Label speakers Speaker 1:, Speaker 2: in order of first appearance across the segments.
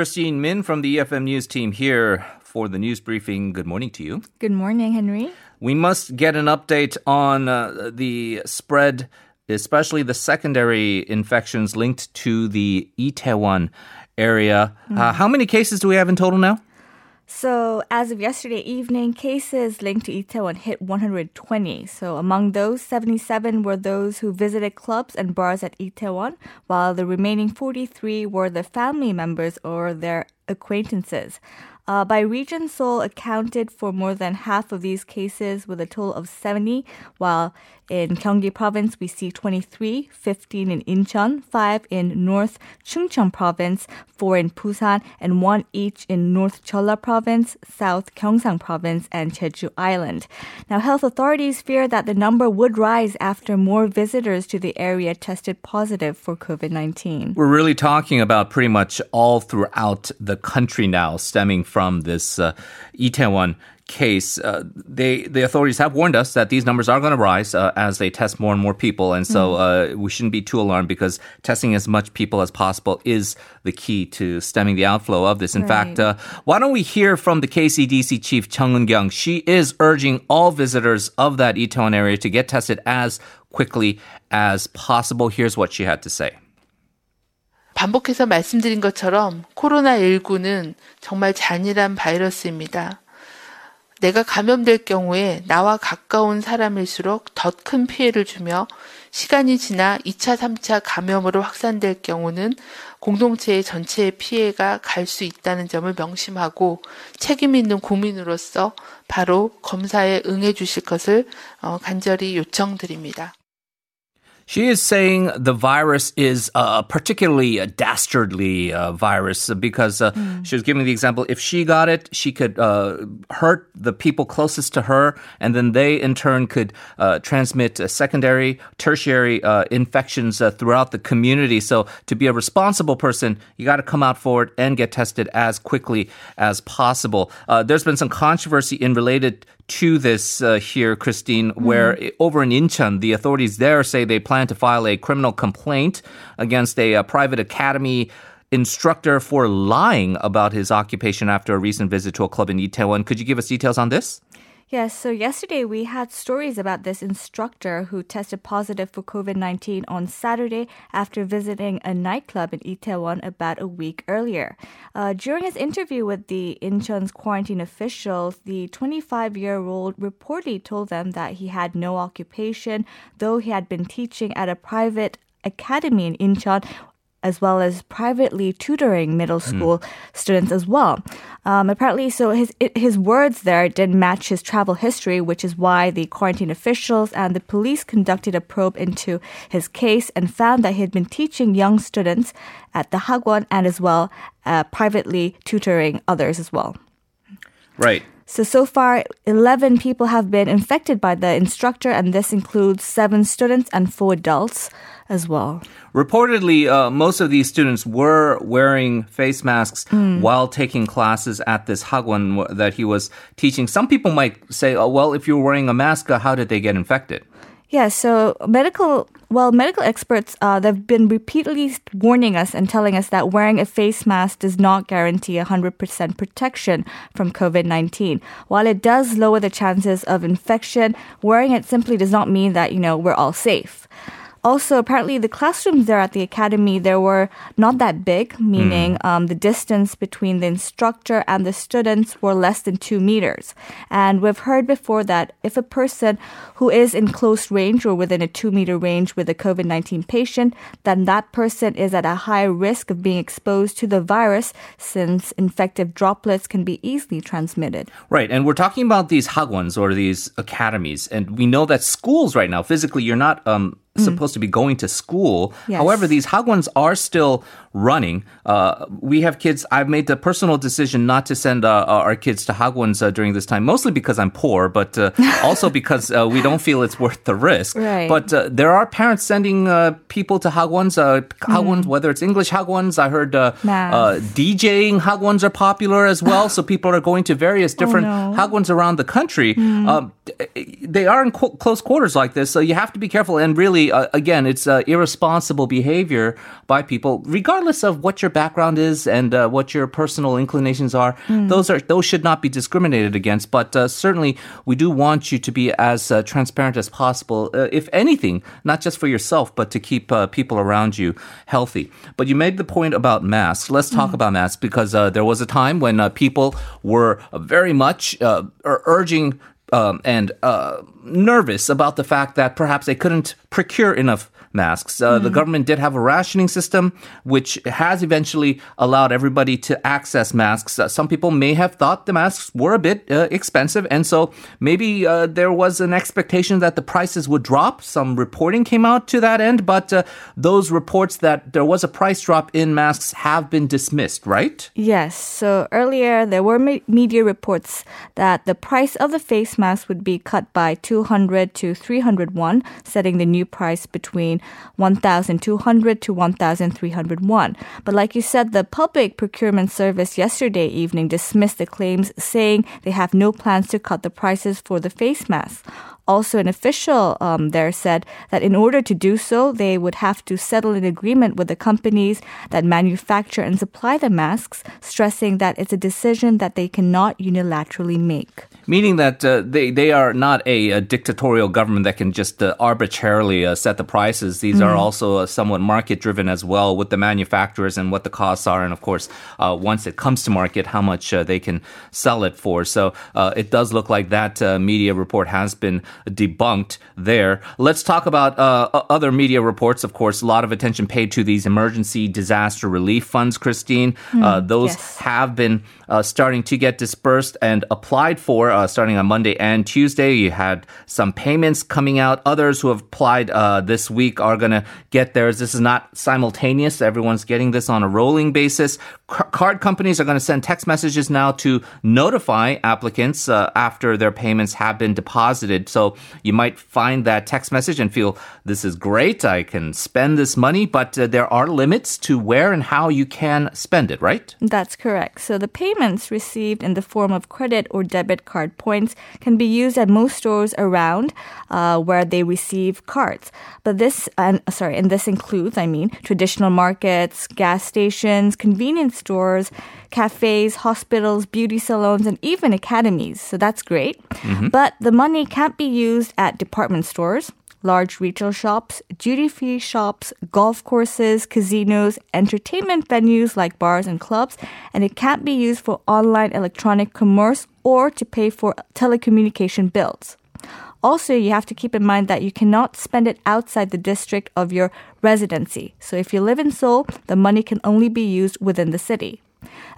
Speaker 1: Christine Min from the EFM News team here for the news briefing. Good morning to you.
Speaker 2: Good morning, Henry.
Speaker 1: We must get an update on uh, the spread, especially the secondary infections linked to the Itaewon area. Mm. Uh, how many cases do we have in total now?
Speaker 2: So, as of yesterday evening, cases linked to Itaewon hit 120. So, among those, 77 were those who visited clubs and bars at Itaewon, while the remaining 43 were the family members or their acquaintances. Uh, by region, Seoul accounted for more than half of these cases with a total of 70, while in Gyeonggi province we see 23, 15 in Incheon, 5 in North Chungcheong province, 4 in Busan, and 1 each in North Cholla province, South Gyeongsang province, and Jeju Island. Now, health authorities fear that the number would rise after more visitors to the area tested positive for COVID-19.
Speaker 1: We're really talking about pretty much all throughout the country now stemming from this uh, Itaewon case, uh, they the authorities have warned us that these numbers are going to rise uh, as they test more and more people, and so mm-hmm. uh, we shouldn't be too alarmed because testing as much people as possible is the key to stemming the outflow of this. In right. fact, uh, why don't we hear from the KCDC chief Chung Eun-kyung? She is urging all visitors of that Itaewon area to get tested as quickly as possible. Here's what she had to say.
Speaker 3: 반복해서 말씀드린 것처럼 코로나19는 정말 잔인한 바이러스입니다. 내가 감염될 경우에 나와 가까운 사람일수록 더 큰 피해를 주며 시간이 지나 2차, 3차 감염으로 확산될 경우는 공동체의 전체의 피해가 갈 수 있다는 점을 명심하고 책임 있는 국민으로서 바로 검사에 응해 주실 것을 간절히 요청드립니다.
Speaker 1: She is saying the virus is a particularly dastardly uh, virus because uh, mm. she was giving the example if she got it, she could uh, hurt the people closest to her, and then they in turn could uh, transmit secondary, tertiary uh, infections uh, throughout the community. So to be a responsible person, you got to come out for it and get tested as quickly as possible. there's been some controversy in related to this uh, here, Christine, where over in Incheon, the authorities there say they plan to file a criminal complaint against a, a private academy instructor for lying about his occupation after a recent visit to a club in Itaewon. Could you give us details on this?
Speaker 2: Yes, so yesterday we had stories about this instructor who tested positive for COVID 19 on Saturday after visiting a nightclub in Itaewon about a week earlier. Uh, during his interview with the Incheon's quarantine officials, the 25 year old reportedly told them that he had no occupation, though he had been teaching at a private academy in Incheon as well as privately tutoring middle hmm. school mm. students as well. Um, apparently, so his his words there didn't match his travel history, which is why the quarantine officials and the police conducted a probe into his case and found that he had been teaching young students at the Hagwon and as well uh, privately tutoring others as well.
Speaker 1: Right.
Speaker 2: So, so far, 11 people have been infected by the instructor, and this includes seven students and four adults as well.
Speaker 1: Reportedly, uh, most of these students were wearing face masks mm. while taking classes at this hagwon that he was teaching. Some people might say, oh, well, if you're wearing a mask, uh, how did they get infected?
Speaker 2: Yeah, so medical well, medical experts uh, they've been repeatedly warning us and telling us that wearing a face mask does not guarantee 100% protection from COVID-19. While it does lower the chances of infection, wearing it simply does not mean that, you know, we're all safe. Also, apparently, the classrooms there at the academy there were not that big, meaning mm. um, the distance between the instructor and the students were less than two meters. And we've heard before that if a person who is in close range or within a two meter range with a COVID nineteen patient, then that person is at a high risk of being exposed to the virus, since infective droplets can be easily transmitted.
Speaker 1: Right, and we're talking about these hagwons or these academies, and we know that schools right now physically you're not um. Supposed to be going to school. Yes. However, these hagwons are still running. Uh, we have kids. I've made the personal decision not to send uh, our kids to hagwons uh, during this time, mostly because I'm poor, but uh, also because uh, we don't feel it's worth the risk.
Speaker 2: Right.
Speaker 1: But uh, there are parents sending people to hagwons, hagwons, mm. whether it's English hagwons. I heard DJing hagwons are popular as well. so people are going to various oh, different oh, no. hagwons around the country. Mm. Um, they are in co- close quarters like this, so you have to be careful. And really, really, uh, again, it's uh, irresponsible behavior by people, regardless of what your background is and uh, what your personal inclinations are.
Speaker 2: Hmm.
Speaker 1: Those are those should not be discriminated against. But uh, certainly, we do want you to be as uh, transparent as possible. Uh, if anything, not just for yourself, but to keep uh, people around you healthy. But you made the point about masks. Let's talk about masks because uh, there was a time when uh, people were very much uh, urging um, and uh, nervous about the fact that perhaps they couldn't procure enough masks. Uh, The government did have a rationing system, which has eventually allowed everybody to access masks. Uh, some people may have thought the masks were a bit uh, expensive, and so maybe uh, there was an expectation that the prices would drop. Some reporting came out to that end, but uh, those reports that there was a price drop in masks have been dismissed, right?
Speaker 2: Yes. So earlier there were me- media reports that the price of the face mask would be cut by 200 to 300 won, setting the new price between 1,200 to 1,301. But like you said, the public procurement service yesterday evening dismissed the claims, saying they have no plans to cut the prices for the face masks. Also, an official um, there said that in order to do so, they would have to settle an agreement with the companies that manufacture and supply the masks, stressing that it's a decision that they cannot unilaterally make.
Speaker 1: Meaning that uh, they, they are not a, a dictatorial government that can just uh, arbitrarily uh, set the prices. These are also uh, somewhat market driven as well with the manufacturers and what the costs are. And of course, uh, once it comes to market, how much uh, they can sell it for. So uh, it does look like that uh, media report has been debunked there. Let's talk about uh, other media reports. Of course, a lot of attention paid to these emergency disaster relief funds, Christine. uh, those
Speaker 2: yes.
Speaker 1: have been uh, starting to get dispersed and applied for uh, starting on Monday and Tuesday. You had some payments coming out. Others who have applied uh, this week are going to get theirs. This is not simultaneous. Everyone's getting this on a rolling basis. C- card companies are going to send text messages now to notify applicants uh, after their payments have been deposited. So you might find that text message and feel this is great. I can spend this money, but uh, there are limits to where and how you can spend it, right?
Speaker 2: That's correct. So the payments received in the form of credit or debit card points can be used at most stores around uh, where they receive cards. But this, and sorry, and this includes, I mean, traditional markets, gas stations, convenience stores, cafes, hospitals, beauty salons, and even academies. So that's great. But the money can't be used at department stores large retail shops, duty free shops, golf courses, casinos, entertainment venues like bars and clubs, and it can't be used for online electronic commerce or to pay for telecommunication bills. Also, you have to keep in mind that you cannot spend it outside the district of your residency. So if you live in Seoul, the money can only be used within the city.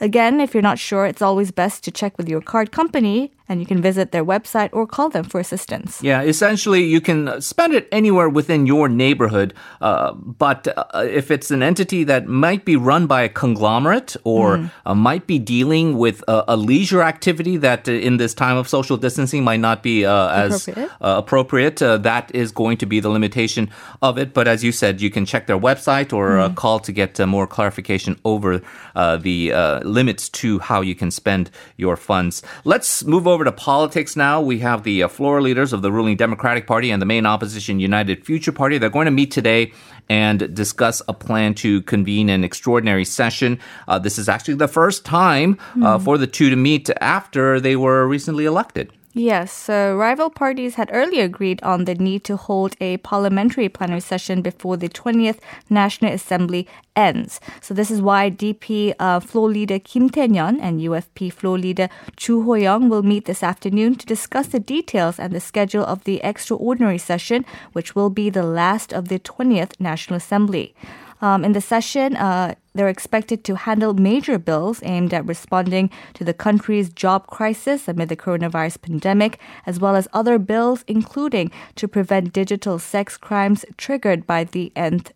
Speaker 2: Again, if you're not sure, it's always best to check with your card company and you can visit their website or call them for assistance.
Speaker 1: Yeah, essentially, you can spend it anywhere within your neighborhood. Uh, but uh, if it's an entity that might be run by a conglomerate or uh, might be dealing with a, a leisure activity that uh, in this time of social distancing might not be uh, as
Speaker 2: Appropriate.
Speaker 1: uh, appropriate, uh, that is going to be the limitation of it. But as you said, you can check their website or uh, call to get uh, more clarification over uh, the uh, limits to how you can spend your funds. Let's move over to politics now. We have the uh, floor leaders of the ruling Democratic Party and the main opposition United Future Party. They're going to meet today and discuss a plan to convene an extraordinary session. Uh, this is actually the first time uh, for the two to meet after they were recently elected.
Speaker 2: Yes, so rival parties had earlier agreed on the need to hold a parliamentary plenary session before the 20th National Assembly ends. So this is why DP uh, floor leader Kim Tae-nyeon and UFP floor leader Chu Ho-young will meet this afternoon to discuss the details and the schedule of the extraordinary session, which will be the last of the 20th National Assembly. Um, in the session, uh, they're expected to handle major bills aimed at responding to the country's job crisis amid the coronavirus pandemic, as well as other bills, including to prevent digital sex crimes triggered by the nth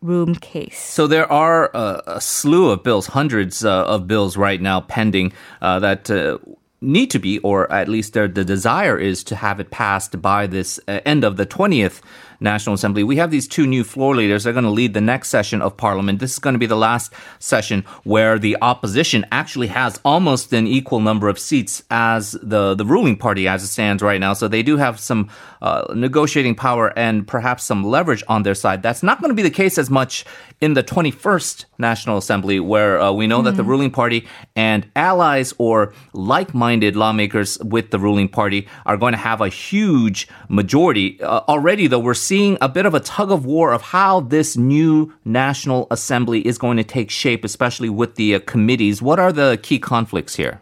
Speaker 2: room case.
Speaker 1: So there are uh, a slew of bills, hundreds uh, of bills right now pending uh, that. Uh, Need to be, or at least the desire is to have it passed by this uh, end of the 20th National Assembly. We have these two new floor leaders. They're going to lead the next session of Parliament. This is going to be the last session where the opposition actually has almost an equal number of seats as the, the ruling party as it stands right now. So they do have some uh, negotiating power and perhaps some leverage on their side. That's not going to be the case as much in the 21st National Assembly, where uh, we know mm-hmm. that the mm-hmm. ruling party and allies or like minded lawmakers with the ruling party are going to have a huge majority. Uh, already, though, we're seeing a bit of a tug of war of how this new National Assembly is going to take shape, especially with the uh, committees. What are the key conflicts here?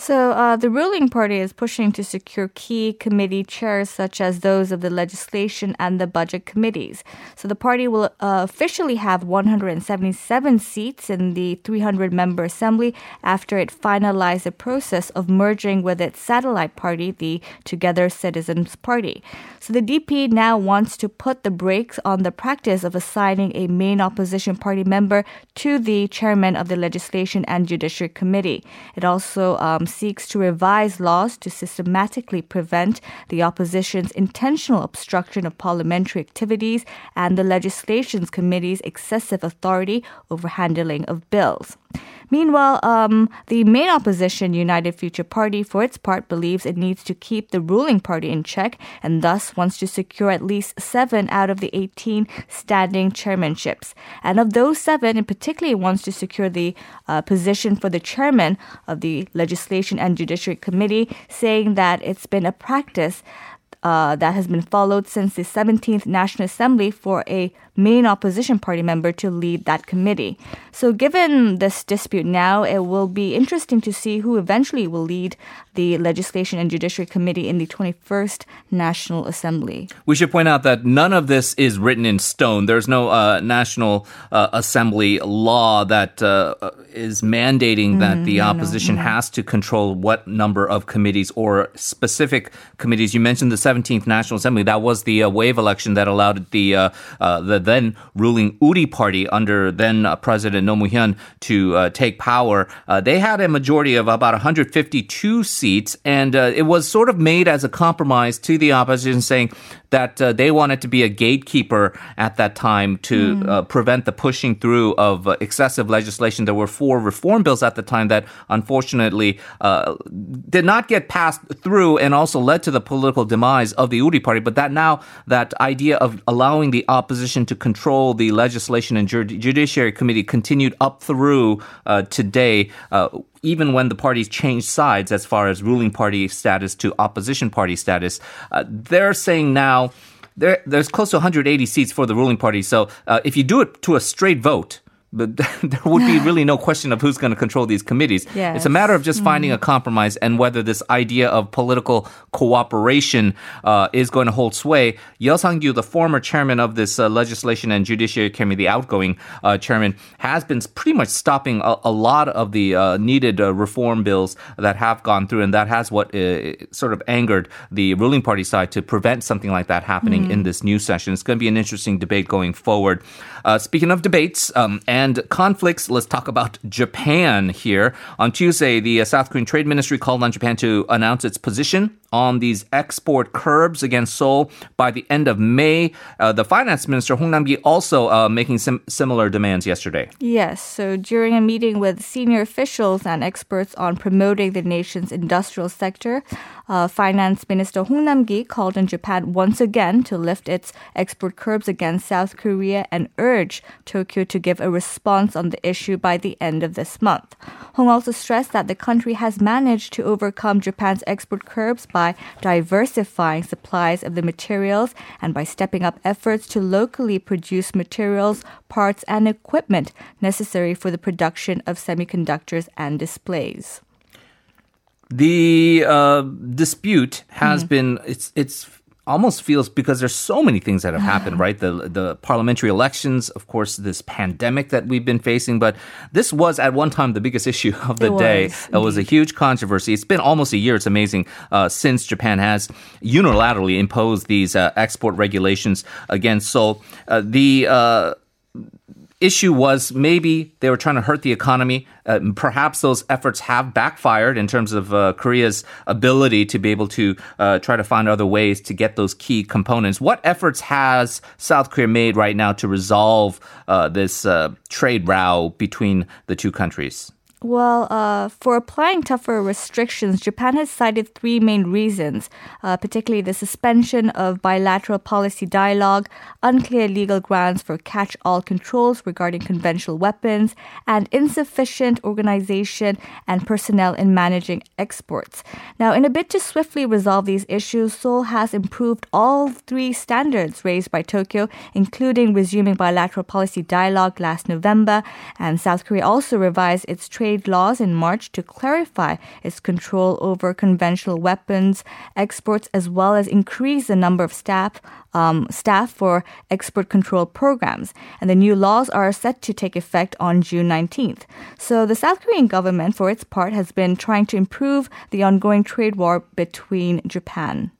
Speaker 2: So uh, the ruling party is pushing to secure key committee chairs, such as those of the legislation and the budget committees. So the party will uh, officially have 177 seats in the 300-member assembly after it finalized the process of merging with its satellite party, the Together Citizens Party. So the DP now wants to put the brakes on the practice of assigning a main opposition party member to the chairman of the Legislation and Judiciary Committee. It also um, seeks to revise laws to systematically prevent the opposition's intentional obstruction of parliamentary activities and the legislations committee's excessive authority over handling of bills. Meanwhile, um, the main opposition, United Future Party, for its part, believes it needs to keep the ruling party in check and thus wants to secure at least seven out of the 18 standing chairmanships. And of those seven, it particularly wants to secure the uh, position for the chairman of the Legislation and Judiciary Committee, saying that it's been a practice uh, that has been followed since the 17th National Assembly for a main opposition party member to lead that committee. So, given this dispute now, it will be interesting to see who eventually will lead the Legislation and Judiciary Committee in the 21st National Assembly.
Speaker 1: We should point out that none of this is written in stone. There's no uh, National uh, Assembly law that uh, is mandating mm, that the mm-hmm. opposition no, no. has to control what number of committees or specific committees. You mentioned the 17th National Assembly. That was the uh, wave election that allowed the uh, uh, the then ruling Uri party under then uh, President Roh Moo-hyun to uh, take power. Uh, they had a majority of about 152 seats, and uh, it was sort of made as a compromise to the opposition, saying that uh, they wanted to be a gatekeeper at that time to mm. prevent the pushing through of excessive legislation. There were four reform bills at the time that unfortunately did not get passed through and also led to the political demise of the Uri party. But that now that idea of allowing the opposition to control the legislation and judiciary committee continued up through uh, today. Uh, even when the parties changed sides as far as ruling party status to opposition party status, uh, they're saying now there, there's close to 180 seats for the ruling party. So uh, if you do it to a straight vote, but there would be really no question of who's going to control these committees. Yes. It's a matter of just finding mm. a compromise and whether this idea of political cooperation uh, is going to hold sway. Yeo Sang-gyu, the former chairman of this uh, legislation and judiciary committee, the outgoing uh, chairman, has been pretty much stopping a, a lot of the uh, needed uh, reform bills that have gone through, and that has what uh, sort of angered the ruling party side to prevent something like that happening mm. in this new session. It's going to be an interesting debate going forward. speaking of debates um, and and conflicts. Let's talk about Japan here. On Tuesday, the uh, South Korean Trade Ministry called on Japan to announce its position on these export curbs against Seoul by the end of May. Uh, the finance minister, Hong Nam-gi, also uh, making sim- similar demands yesterday.
Speaker 2: Yes. So during a meeting with senior officials and experts on promoting the nation's industrial sector, uh, Finance Minister Hong Nam-gi called on Japan once again to lift its export curbs against South Korea and urge Tokyo to give a response on the issue by the end of this month. Hong also stressed that the country has managed to overcome Japan's export curbs by by diversifying supplies of the materials and by stepping up efforts to locally produce materials, parts, and equipment necessary for the production of semiconductors and displays.
Speaker 1: The uh, dispute has mm. been it's it's almost feels because there's so many things that have happened, right? The the parliamentary elections, of course, this pandemic that we've been facing, but this was at one time the biggest issue of the it day. Was, it was a huge controversy. It's been almost a year. It's amazing uh, since Japan has unilaterally imposed these uh, export regulations against Seoul. Uh, the uh, issue was maybe they were trying to hurt the economy. Uh, perhaps those efforts have backfired in terms of uh, Korea's ability to be able to uh, try to find other ways to get those key components. What efforts has South Korea made right now to resolve uh, this uh, trade row between the two countries?
Speaker 2: Well, uh, for applying tougher restrictions, Japan has cited three main reasons, uh, particularly the suspension of bilateral policy dialogue, unclear legal grounds for catch all controls regarding conventional weapons, and insufficient organization and personnel in managing exports. Now, in a bid to swiftly resolve these issues, Seoul has improved all three standards raised by Tokyo, including resuming bilateral policy dialogue last November, and South Korea also revised its trade laws in March to clarify its control over conventional weapons exports, as well as increase the number of staff um, staff for export control programs. And the new laws are set to take effect on June 19th. So the South Korean government, for its part, has been trying to improve the ongoing trade war between Japan.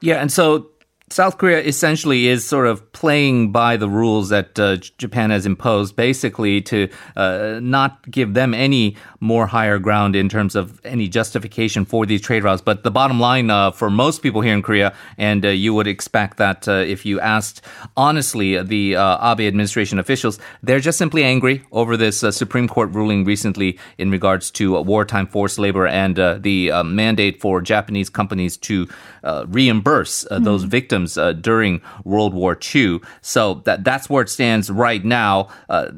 Speaker 1: Yeah, and so South Korea essentially is sort of playing by the rules that uh, Japan has imposed, basically to uh, not give them any more higher ground in terms of any justification for these trade routes. But the bottom line uh, for most people here in Korea, and uh, you would expect that uh, if you asked honestly the uh, Abe administration officials, they're just simply angry over this Supreme Court ruling recently in regards to wartime forced labor and the mandate for Japanese companies to reimburse mm-hmm. those victims victims uh, during World War II. So that that's where it stands right now. Uh,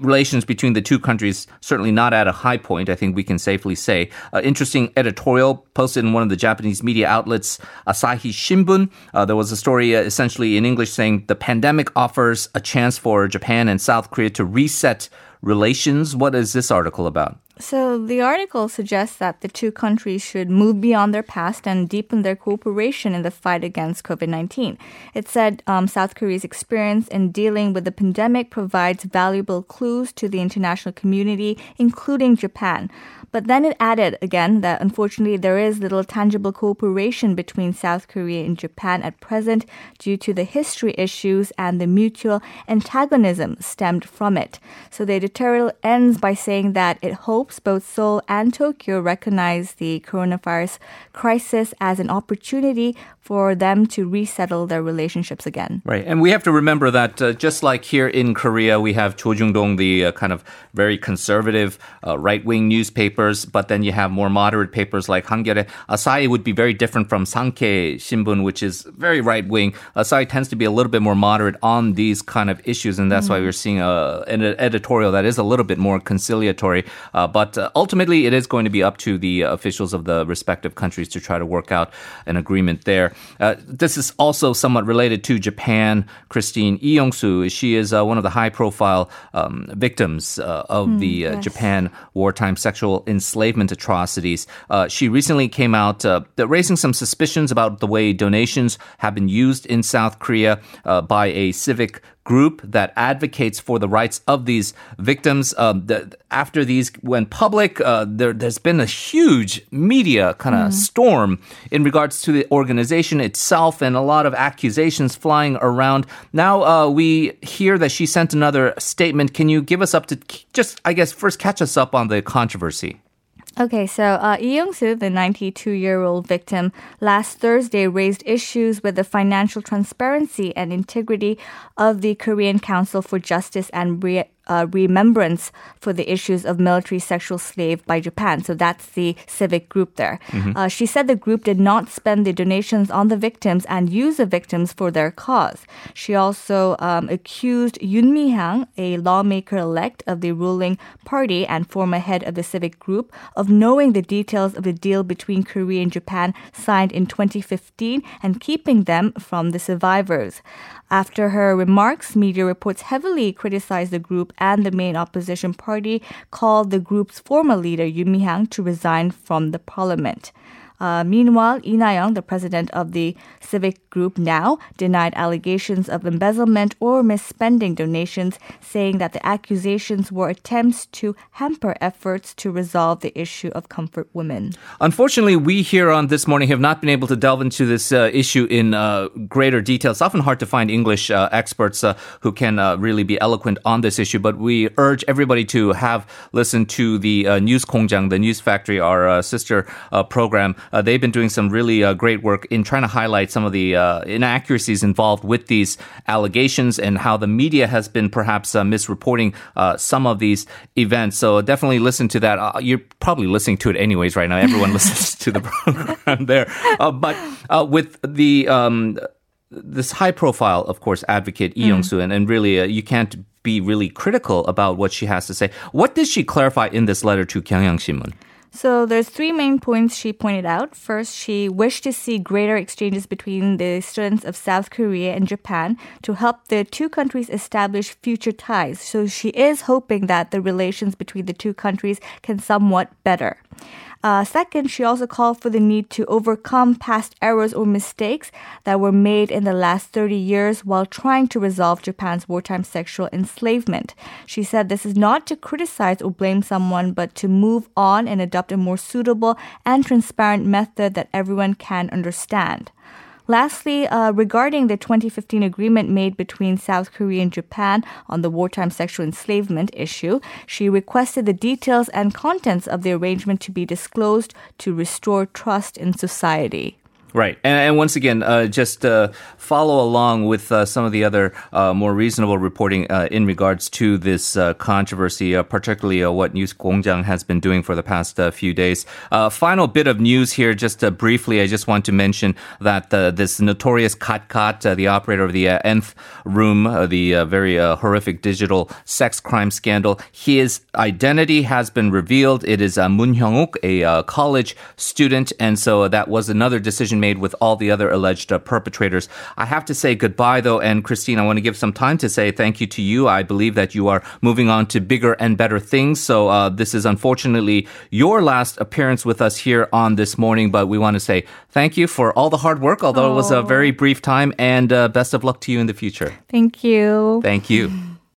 Speaker 1: relations between the two countries certainly not at a high point. I think we can safely say. Uh, interesting editorial posted in one of the Japanese media outlets, Asahi Shimbun. Uh, there was a story uh, essentially in English saying the pandemic offers a chance for Japan and South Korea to reset relations. What is this article about?
Speaker 2: So the article suggests that the two countries should move beyond their past and deepen their cooperation in the fight against COVID-19. It said um, South Korea's experience in dealing with the pandemic provides valuable clues to the international community, including Japan. But then it added again that unfortunately there is little tangible cooperation between South Korea and Japan at present due to the history issues and the mutual antagonism stemmed from it. So the editorial ends by saying that it hopes both Seoul and Tokyo recognize the coronavirus crisis as an opportunity for them to resettle their relationships again.
Speaker 1: Right. And we have to remember that uh, just like here in Korea, we have Cho Jung-dong, the uh, kind of very conservative uh, right-wing newspapers, but then you have more moderate papers like Hankyoreh. Asahi would be very different from Sankei Shimbun, which is very right-wing. Asahi tends to be a little bit more moderate on these kind of issues, and that's mm-hmm. why we're seeing a, an editorial that is a little bit more conciliatory. Uh, but uh, ultimately, it is going to be up to the officials of the respective countries to try to work out an agreement there. Uh, this is also somewhat related to Japan. Christine Young-soo, she is uh, one of the high-profile um, victims uh, of mm, the uh, yes. Japan wartime sexual enslavement atrocities. Uh, she recently came out raising some suspicions about the way donations have been used in South Korea by a civic group that advocates for the rights of these victims. Um, the, after these went public, uh, there, has been a huge media kind of mm. storm in regards to the organization itself and a lot of accusations flying around. Now uh, we hear that she sent another statement. Can you give us up to just, I guess, first catch us up on the controversy?
Speaker 2: Okay, so uh, Lee Young-soo, the 92-year-old victim, last Thursday raised issues with the financial transparency and integrity of the Korean Council for Justice and uh, remembrance for the issues of military sexual slave by Japan. So that's the civic group there. Mm-hmm. Uh, she said the group did not spend the donations on the victims and use the victims for their cause. She also um, accused Yun Mi-hyang, a lawmaker elect of the ruling party and former head of the civic group, of knowing the details of the deal between Korea and Japan signed in 2015 and keeping them from the survivors. After her remarks, media reports heavily criticized the group and the main opposition party called the group's former leader, Yoon Mi-hyang, to resign from the parliament. Uh, meanwhile, Lee Na-young, the president of the civic group Now, denied allegations of embezzlement or misspending donations, saying that the accusations were attempts to hamper efforts to resolve the issue of comfort women.
Speaker 1: Unfortunately, we here on This Morning have not been able to delve into this uh, issue in uh, greater detail. It's often hard to find English uh, experts uh, who can uh, really be eloquent on this issue, but we urge everybody to have listened to the News Kongjang, the News Factory, our sister program. They've been doing some really great work in trying to highlight some of the inaccuracies involved with these allegations and how the media has been perhaps misreporting some of these events. So definitely listen to that. you're probably listening to it anyways right now. Everyone listens to the program there. Uh, but uh, with the um, this high profile, of course, advocate Lee Young Soo, and, and really uh, you can't be really critical about what she has to say. What did she clarify in this letter to Kyunghyang Shinmun?
Speaker 2: So there's three main points she pointed out. First, she wished to see greater exchanges between the students of South Korea and Japan to help the two countries establish future ties. So she is hoping that the relations between the two countries can somewhat better. Uh, second, she also called for the need to overcome past errors or mistakes that were made in the last 30 years while trying to resolve Japan's wartime sexual enslavement. She said this is not to criticize or blame someone, but to move on and adopt a more suitable and transparent method that everyone can understand. Lastly, uh, regarding the 2015 agreement made between South Korea and Japan on the wartime sexual enslavement issue, she requested the details and contents of the arrangement to be disclosed to restore trust in society.
Speaker 1: Right. And, and once again, uh, just uh, follow along with uh, some of the other uh, more reasonable reporting uh, in regards to this uh, controversy, uh, particularly uh, what News Kongjang has been doing for the past uh, few days. final bit of news here, just briefly, I just want to mention that this notorious GodGod, the operator of the Nth Room, the very horrific digital sex crime scandal, his identity has been revealed. It is Moon Hyung-uk, a college student, and so that was another decision made with all the other alleged uh, perpetrators. I have to say goodbye though, and Christine, I want to give some time to say thank you to you. I believe that you are moving on to bigger and better things. So uh, this is unfortunately your last appearance with us here on this morning, but we want to say thank you for all the hard work, although Aww. it was a very brief time, and uh, best of luck to you in the future.
Speaker 2: Thank you.
Speaker 1: Thank you.